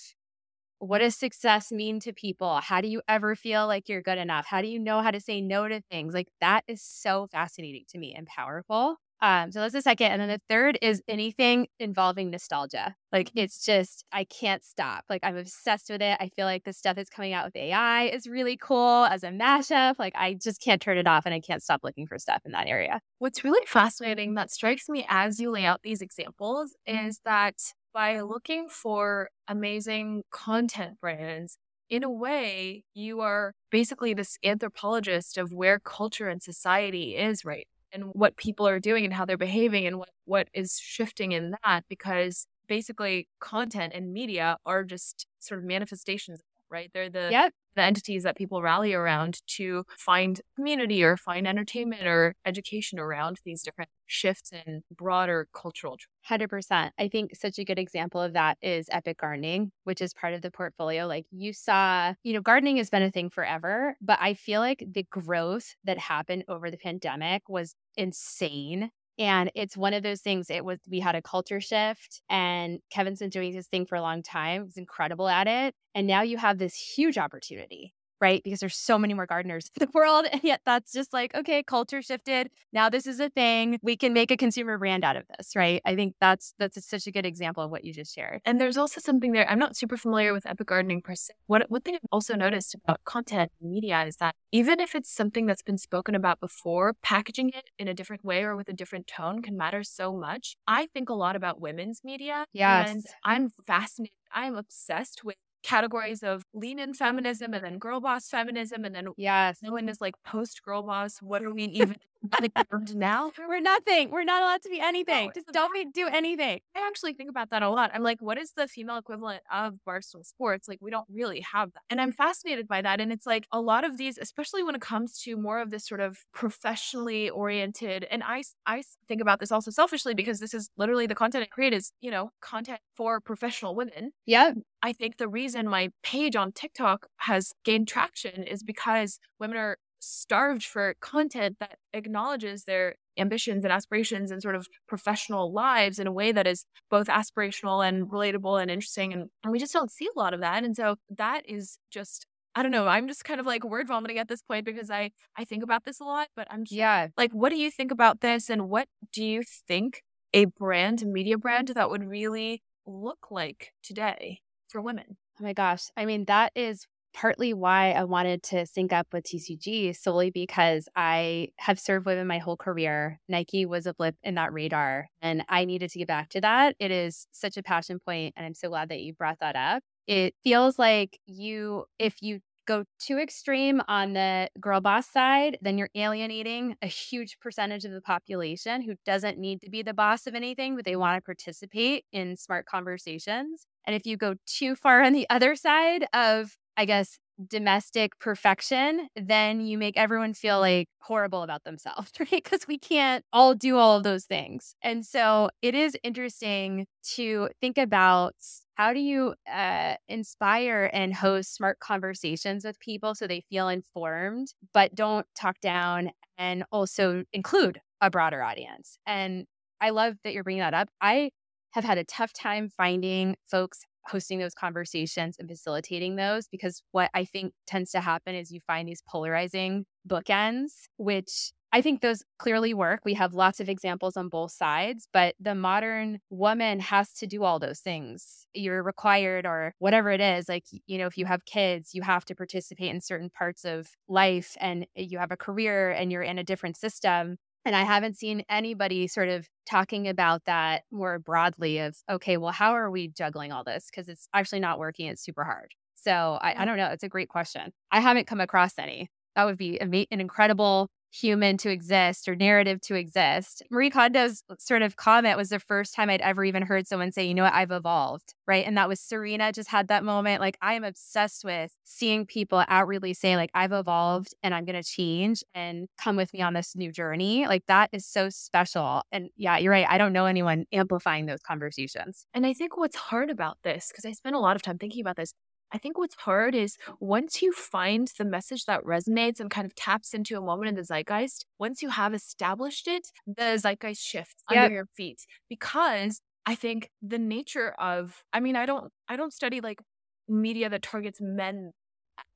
what does success mean to people? How do you ever feel like you're good enough? How do you know how to say no to things? Like that is so fascinating to me and powerful. Um, so that's the second. And then the third is anything involving nostalgia. Like mm-hmm. it's just, I can't stop. Like I'm obsessed with it. I feel like the stuff that's coming out with AI is really cool as a mashup. Like I just can't turn it off and I can't stop looking for stuff in that area. What's really fascinating that strikes me as you lay out these examples mm-hmm. is that by looking for amazing content brands, in a way, you are basically this anthropologist of where culture and society is right and what people are doing and how they're behaving and what, what is shifting in that because basically content and media are just sort of manifestations right? They're the yep the entities that people rally around to find community or find entertainment or education around these different shifts in broader cultural trends. 100% i think such a good example of that is epic gardening which is part of the portfolio like you saw you know gardening has been a thing forever but i feel like the growth that happened over the pandemic was insane and it's one of those things, it was, we had a culture shift and Kevin's been doing his thing for a long time. He's incredible at it. And now you have this huge opportunity right? Because there's so many more gardeners in the world. And yet that's just like, okay, culture shifted. Now this is a thing. We can make a consumer brand out of this, right? I think that's that's a, such a good example of what you just shared. And there's also something there. I'm not super familiar with epic gardening per se. What one thing I've also noticed about content and media is that even if it's something that's been spoken about before, packaging it in a different way or with a different tone can matter so much. I think a lot about women's media. Yes. And I'm fascinated. I'm obsessed with categories of lean in feminism and then girl boss feminism and then yes. no one is like post girl boss what are we even now? We're nothing. We're not allowed to be anything. No, just don't be, do anything. I actually think about that a lot. I'm like what is the female equivalent of barstool sports? Like we don't really have that. And i'm fascinated by that and it's like a lot of these especially when it comes to more of this sort of professionally oriented and i i think about this also selfishly because this is literally the content i create is you know content for professional women. Yeah I think the reason my page on TikTok has gained traction is because women are starved for content that acknowledges their ambitions and aspirations and sort of professional lives in a way that is both aspirational and relatable and interesting. And, and we just don't see a lot of that. And so that is just I don't know. I'm just kind of like word vomiting at this point because I I think about this a lot, but I'm just, yeah. Like, what do you think about this, and what do you think a brand, a media brand, that would really look like today? for women. Oh my gosh. I mean, that is partly why I wanted to sync up with TCG solely because I have served women my whole career. Nike was a blip in that radar and I needed to get back to that. It is such a passion point and I'm so glad that you brought that up. It feels like you if you go too extreme on the girl boss side, then you're alienating a huge percentage of the population who doesn't need to be the boss of anything, but they want to participate in smart conversations. And if you go too far on the other side of, I guess, domestic perfection, then you make everyone feel like horrible about themselves, right? Because we can't all do all of those things. And so it is interesting to think about how do you uh, inspire and host smart conversations with people so they feel informed, but don't talk down and also include a broader audience. And I love that you're bringing that up. I have had a tough time finding folks hosting those conversations and facilitating those because what I think tends to happen is you find these polarizing bookends, which I think those clearly work. We have lots of examples on both sides, but the modern woman has to do all those things. You're required, or whatever it is. Like, you know, if you have kids, you have to participate in certain parts of life and eh, you have a career and you're in a different system. And I haven't seen anybody sort of talking about that more broadly of, okay, well, how are we juggling all this? Because it's actually not working. It's super hard. So I, I don't know. It's a great question. I haven't come across any. That would be an incredible human to exist or narrative to exist. Marie Kondo's sort of comment was the first time I'd ever even heard someone say, you know what, I've evolved, right? And that was Serena just had that moment. Like, I am obsessed with seeing people outwardly say, like, I've evolved and I'm going to change and come with me on this new journey. Like, that is so special. And yeah, you're right. I don't know anyone amplifying those conversations. And I think what's hard about this, because I spent a lot of time thinking about this, I think what's hard is once you find the message that resonates and kind of taps into a moment in the zeitgeist, once you have established it, the zeitgeist shifts yep. under your feet. Because I think the nature of, I mean, I don't, I don't study like media that targets men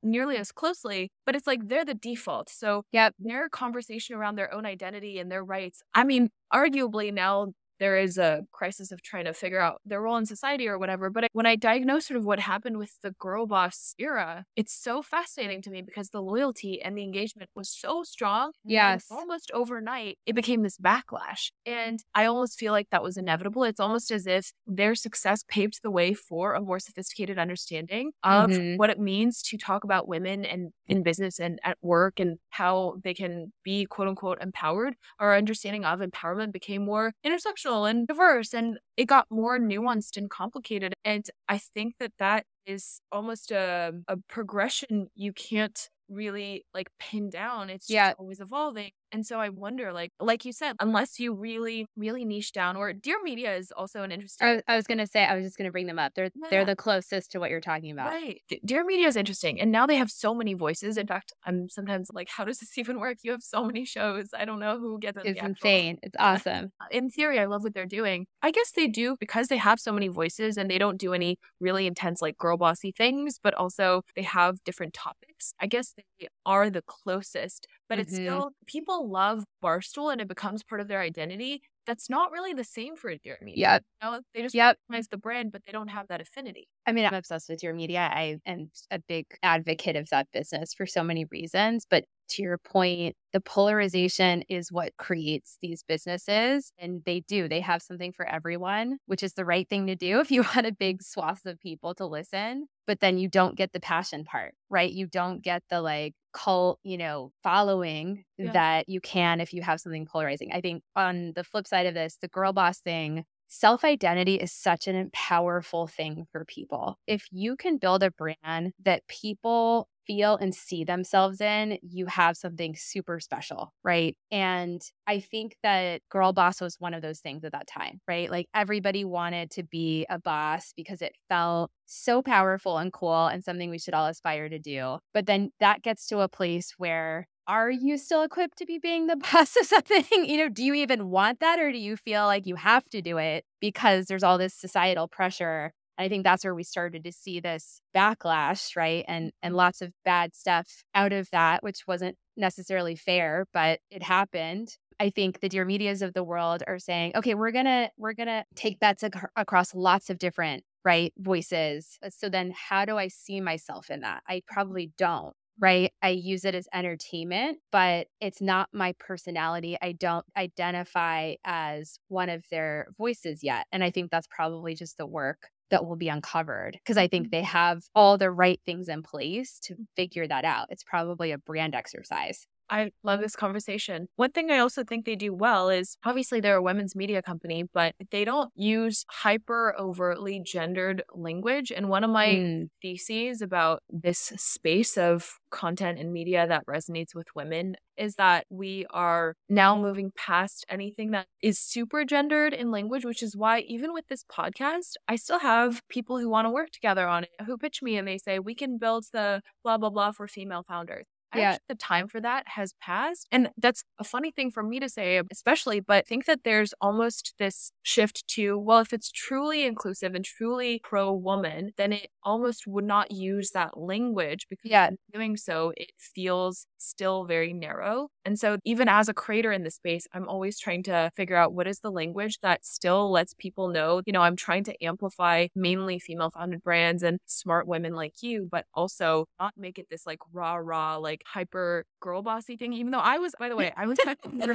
nearly as closely, but it's like they're the default. So yeah, their conversation around their own identity and their rights. I mean, arguably now there is a crisis of trying to figure out their role in society or whatever. But when I diagnose sort of what happened with the girl boss era, it's so fascinating to me because the loyalty and the engagement was so strong. Yes. Almost overnight, it became this backlash. And I almost feel like that was inevitable. It's almost as if their success paved the way for a more sophisticated understanding of mm-hmm. what it means to talk about women and in business and at work and how they can be quote unquote empowered. Our understanding of empowerment became more intersectional and diverse and it got more nuanced and complicated. And I think that that is almost a, a progression you can't really like pin down. It's yeah. always evolving. And so I wonder, like, like you said, unless you really, really niche down, or Dear Media is also an interesting. I, I was going to say, I was just going to bring them up. They're yeah. they're the closest to what you're talking about, right? Dear Media is interesting, and now they have so many voices. In fact, I'm sometimes like, how does this even work? You have so many shows. I don't know who gets it. It's insane. It's awesome. In theory, I love what they're doing. I guess they do because they have so many voices, and they don't do any really intense like girl bossy things, but also they have different topics. I guess they are the closest but mm-hmm. it's still people love Barstool and it becomes part of their identity. That's not really the same for Dear Media. Yeah. You know, they just yep. recognize the brand, but they don't have that affinity. I mean, I'm obsessed with Dear Media. I am a big advocate of that business for so many reasons. But to your point, the polarization is what creates these businesses. And they do, they have something for everyone, which is the right thing to do if you want a big swath of people to listen. But then you don't get the passion part, right? You don't get the like, cult, you know, following yeah. that you can if you have something polarizing. I think on the flip side of this, the girl boss thing, self identity is such an powerful thing for people. If you can build a brand that people feel and see themselves in, you have something super special, right? And I think that girl boss was one of those things at that time, right? Like everybody wanted to be a boss because it felt so powerful and cool and something we should all aspire to do. But then that gets to a place where are you still equipped to be being the boss of something? You know, do you even want that or do you feel like you have to do it because there's all this societal pressure I think that's where we started to see this backlash, right? And and lots of bad stuff out of that, which wasn't necessarily fair, but it happened. I think the dear medias of the world are saying, okay, we're gonna we're gonna take bets ac- across lots of different right voices. Uh, so then, how do I see myself in that? I probably don't. Right. I use it as entertainment, but it's not my personality. I don't identify as one of their voices yet. And I think that's probably just the work that will be uncovered because I think mm-hmm. they have all the right things in place to figure that out. It's probably a brand exercise. I love this conversation. One thing I also think they do well is obviously they're a women's media company, but they don't use hyper overtly gendered language. And one of my mm. theses about this space of content and media that resonates with women is that we are now moving past anything that is super gendered in language, which is why even with this podcast, I still have people who want to work together on it who pitch me and they say, we can build the blah, blah, blah for female founders. Yeah. the time for that has passed. And that's a funny thing for me to say, especially, but I think that there's almost this shift to, well, if it's truly inclusive and truly pro woman, then it almost would not use that language because yeah. doing so, it feels still very narrow. And so, even as a creator in the space, I'm always trying to figure out what is the language that still lets people know, you know, I'm trying to amplify mainly female founded brands and smart women like you, but also not make it this like rah rah, like hyper girl bossy thing. Even though I was, by the way, I was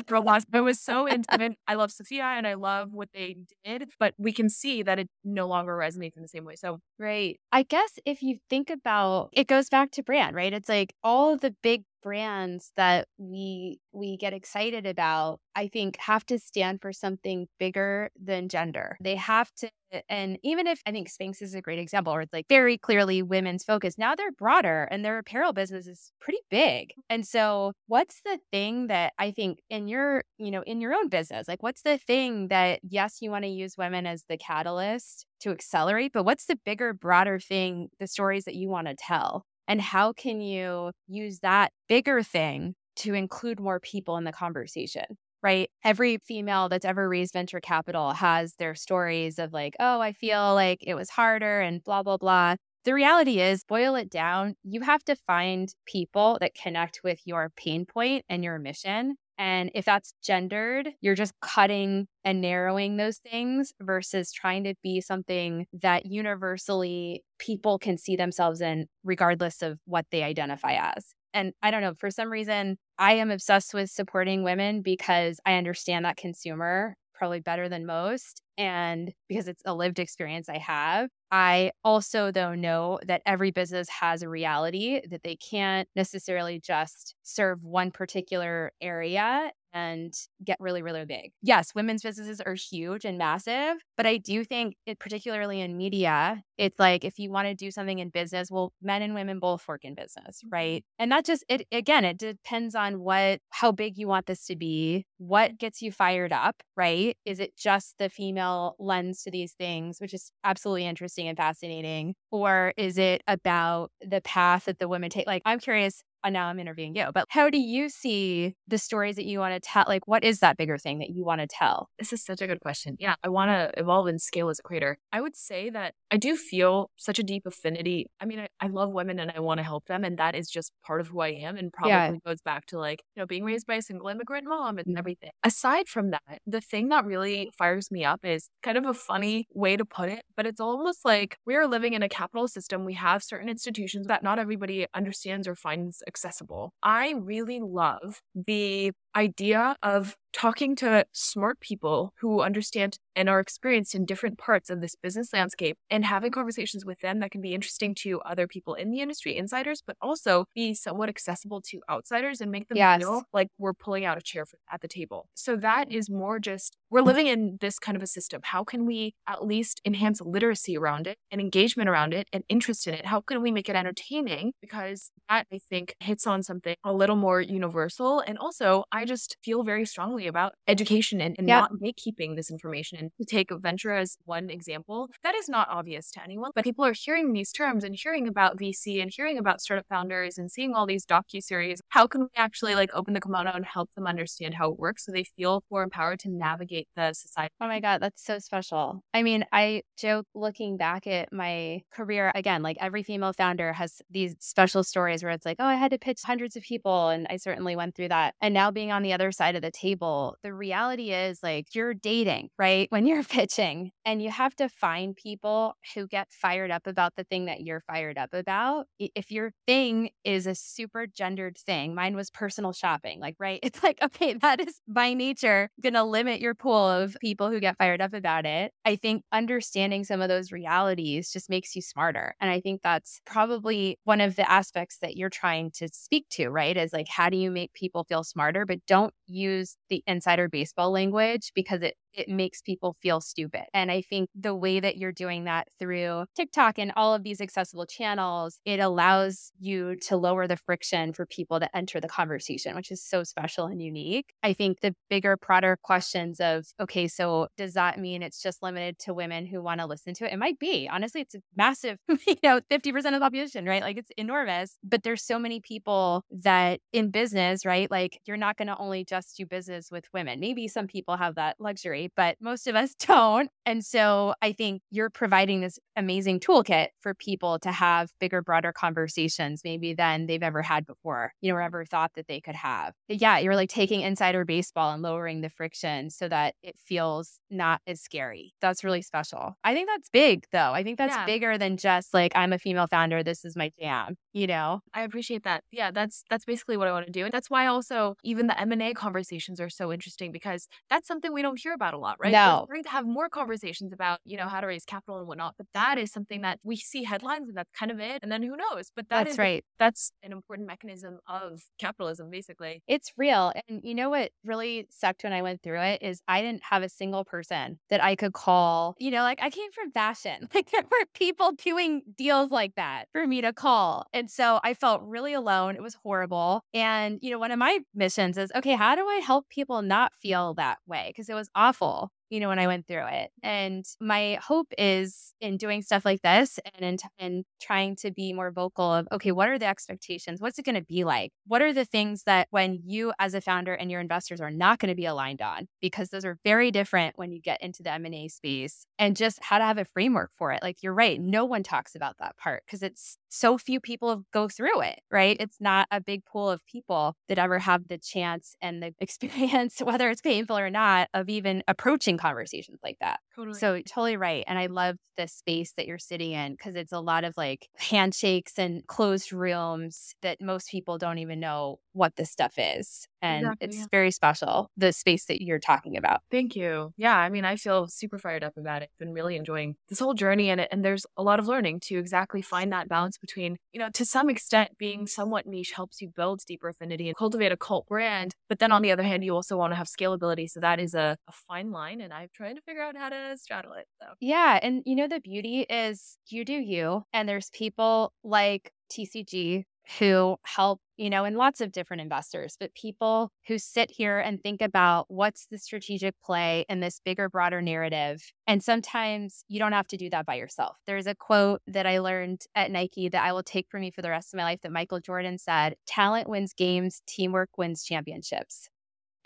girl boss, I was so intimate. I love Sophia and I love what they did, but we can see that it no longer resonates in the same way. So, right. I guess if you think about it goes back to brand, right? It's like all the big brands that we we get excited about i think have to stand for something bigger than gender they have to and even if i think Spanx is a great example where it's like very clearly women's focus now they're broader and their apparel business is pretty big. Mm. And so what's the thing that i think in your you know in your own business like what's the thing that yes you want to use women as the catalyst to accelerate but what's the bigger broader thing the stories that you want to tell? And how can you use that bigger thing to include more people in the conversation? Right. Every female that's ever raised venture capital has their stories of like, oh, I feel like it was harder and blah, blah, blah. The reality is, boil it down, you have to find people that connect with your pain point and your mission and if that's gendered, you're just cutting and narrowing those things versus trying to be something that universally people can see themselves in, regardless of what they identify as. And I don't know, for some reason, I am obsessed with supporting women because I understand that consumer probably better than most. And because it's a lived experience I have, I also, though, know that every business has a reality that they can't necessarily just serve one particular area and get really, really big. Yes, women's businesses are huge and massive, but I do think it, particularly in media, it's like if you want to do something in business, well, men and women both work in business, right? And that just, it again, it depends on what, how big you want this to be, what gets you fired up, right? Is it just the female lens to these things, which is absolutely interesting and fascinating? Or is it about the path that the women take? Like, I'm curious, and now I'm interviewing you. But how do you see the stories that you want to tell? Like, what is that bigger thing that you want to tell? This is such a good question. Yeah, I want to evolve and scale as a creator. I would say that I do feel such a deep affinity. I mean, I, I love women and I want to help them. And that is just part of who I am and probably yeah. goes back to like, you know, being raised by a single immigrant mom and mm-hmm. everything. Aside from that, the thing that really fires me up is kind of a funny way to put it, but it's almost like we are living in a capital system. We have certain institutions that not everybody understands or finds accessible. I really love the idea of talking to smart people who understand and are experienced in different parts of this business landscape and having conversations with them that can be interesting to other people in the industry, insiders, but also be somewhat accessible to outsiders and make them yes. feel like we're pulling out a chair for, at the table. So that is more just we're living in this kind of a system. How can we at least enhance literacy around it and engagement around it and interest in it? How can we make it entertaining? Because that I think hits on something a little more universal. And also, I Mm-hmm. just feel very strongly about education and, and not gatekeeping this information. And to take Venture as one example, that is not obvious to anyone, but people are hearing these terms and hearing about VC and hearing about startup founders and seeing all these docu series. How can we actually like open the kimono and help them understand how it works so they feel more empowered to navigate the society? Oh my God, that's so special. I mean, I joke looking back at my career again, like every female founder has these special stories where it's like, oh, I had to pitch hundreds of people. And I certainly went through that. And now being on the other side of the table, the reality is like you're dating, right? When you're pitching and you have to find people who get fired up about the thing that you're fired up about. If your thing is a super gendered thing, mine was personal shopping, like, right? It's like, okay, that is by nature going to limit your pool of people who get fired up about it. I think understanding some of those realities just makes you smarter. And I think that's probably one of the aspects that you're trying to speak to, right? Is like, how do you make people feel smarter, but don't use the insider baseball language because it it makes people feel stupid. And I think the way that you're doing that through TikTok and all of these accessible channels, it allows you to lower the friction for people to enter the conversation, which is so special and unique. I think the bigger, broader questions of, okay, so does that mean it's just limited to women who want to listen to it? It might be. Honestly, it's a massive, you know, 50% of the population, right? Like it's enormous. But there's so many people that in business, right? Like you're not going to only just do business with women. Maybe some people have that luxury, but most of us don't. And so I think you're providing this amazing toolkit for people to have bigger, broader conversations, maybe than they've ever had before, you know, or ever thought that they could have. Yeah, you're like taking insider baseball and lowering the friction so that it feels not as scary. That's really special. I think that's big, though. I think that's yeah. bigger than just like, I'm a female founder, this is my jam, you know? I appreciate that. Yeah, that's that's basically what I want to do. And that's why also even the M&A conversations are so interesting because that's something we don't hear about a lot, right? No. We're to have more conversations about, you know, how to raise capital and whatnot. But that is something that we see headlines and that's kind of it. And then who knows? But that that's is, right. That's an important mechanism of capitalism, basically. It's real. And you know what really sucked when I went through it is I didn't have a single person that I could call. You know, like I came from fashion. Like there were people doing deals like that for me to call. And so I felt really alone. It was horrible. And, you know, one of my missions is okay, how do I help people not feel that way? Because it was awful awful you know, when I went through it. And my hope is in doing stuff like this and in, and trying to be more vocal of, okay, what are the expectations? What's it going to be like? What are the things that when you as a founder and your investors are not going to be aligned on? Because those are very different when you get into the M&A space and just how to have a framework for it. Like you're right. No one talks about that part because it's so few people go through it, right? It's not a big pool of people that ever have the chance and the experience, whether it's painful or not, of even approaching conversations like that. Totally. So totally right. And I love the space that you're sitting in because it's a lot of like handshakes and closed rooms that most people don't even know what this stuff is. And exactly, it's yeah. very special, the space that you're talking about. Thank you. Yeah. I mean, I feel super fired up about it. Been really enjoying this whole journey and it. And there's a lot of learning to exactly find that balance between, you know, to some extent being somewhat niche helps you build deeper affinity and cultivate a cult brand. But then on the other hand, you also want to have scalability. So that is a, a fine line. And I'm trying to figure out how to straddle it. So yeah. And you know, the beauty is you do you. And there's people like TCG who help, you know, and lots of different investors, but people who sit here and think about what's the strategic play in this bigger, broader narrative. And sometimes you don't have to do that by yourself. There's a quote that I learned at Nike that I will take for me for the rest of my life that Michael Jordan said talent wins games, teamwork wins championships.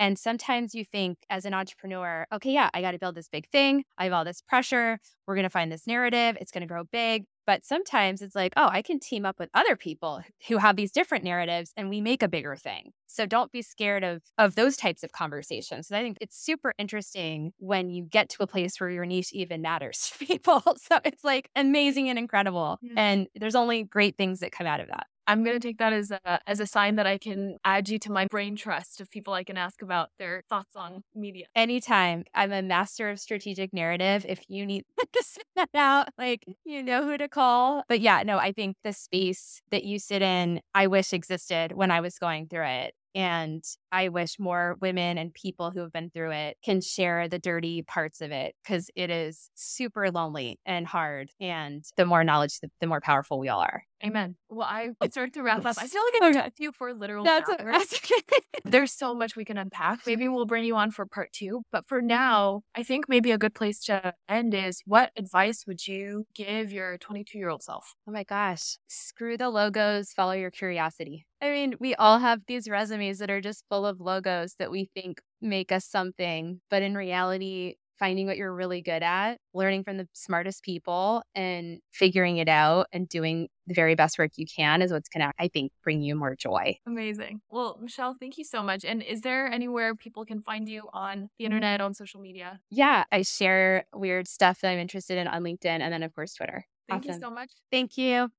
And sometimes you think as an entrepreneur, okay, yeah, I got to build this big thing. I have all this pressure. We're going to find this narrative. It's going to grow big. But sometimes it's like, oh, I can team up with other people who have these different narratives and we make a bigger thing. So don't be scared of of those types of conversations. And I think it's super interesting when you get to a place where your niche even matters to people. So it's like amazing and incredible. Yeah. And there's only great things that come out of that. I'm going to take that as a as a sign that I can add you to my brain trust of people I can ask about their thoughts on media. Anytime. I'm a master of strategic narrative. If you need to send that out, like you know who to call. But yeah, no, I think the space that you sit in, I wish existed when I was going through it. And I wish more women and people who have been through it can share the dirty parts of it because it is super lonely and hard. And the more knowledge, the, the more powerful we all are. Amen. Well, I oh. start to wrap up. I feel like I okay. talked to you for literal that's, that's okay. There's so much we can unpack. Maybe we'll bring you on for part two. But for mm-hmm. now, I think maybe a good place to end is what advice would you give your 22 year old self? Oh my gosh. Screw the logos, follow your curiosity. I mean, we all have these resumes that are just full of logos that we think make us something. But in reality, finding what you're really good at, learning from the smartest people and figuring it out and doing the very best work you can is what's going to, I think, bring you more joy. Amazing. Well, Michelle, thank you so much. And is there anywhere people can find you on the internet, on social media? Yeah, I share weird stuff that I'm interested in on LinkedIn and then, of course, Twitter. Thank awesome. you so much. Thank you.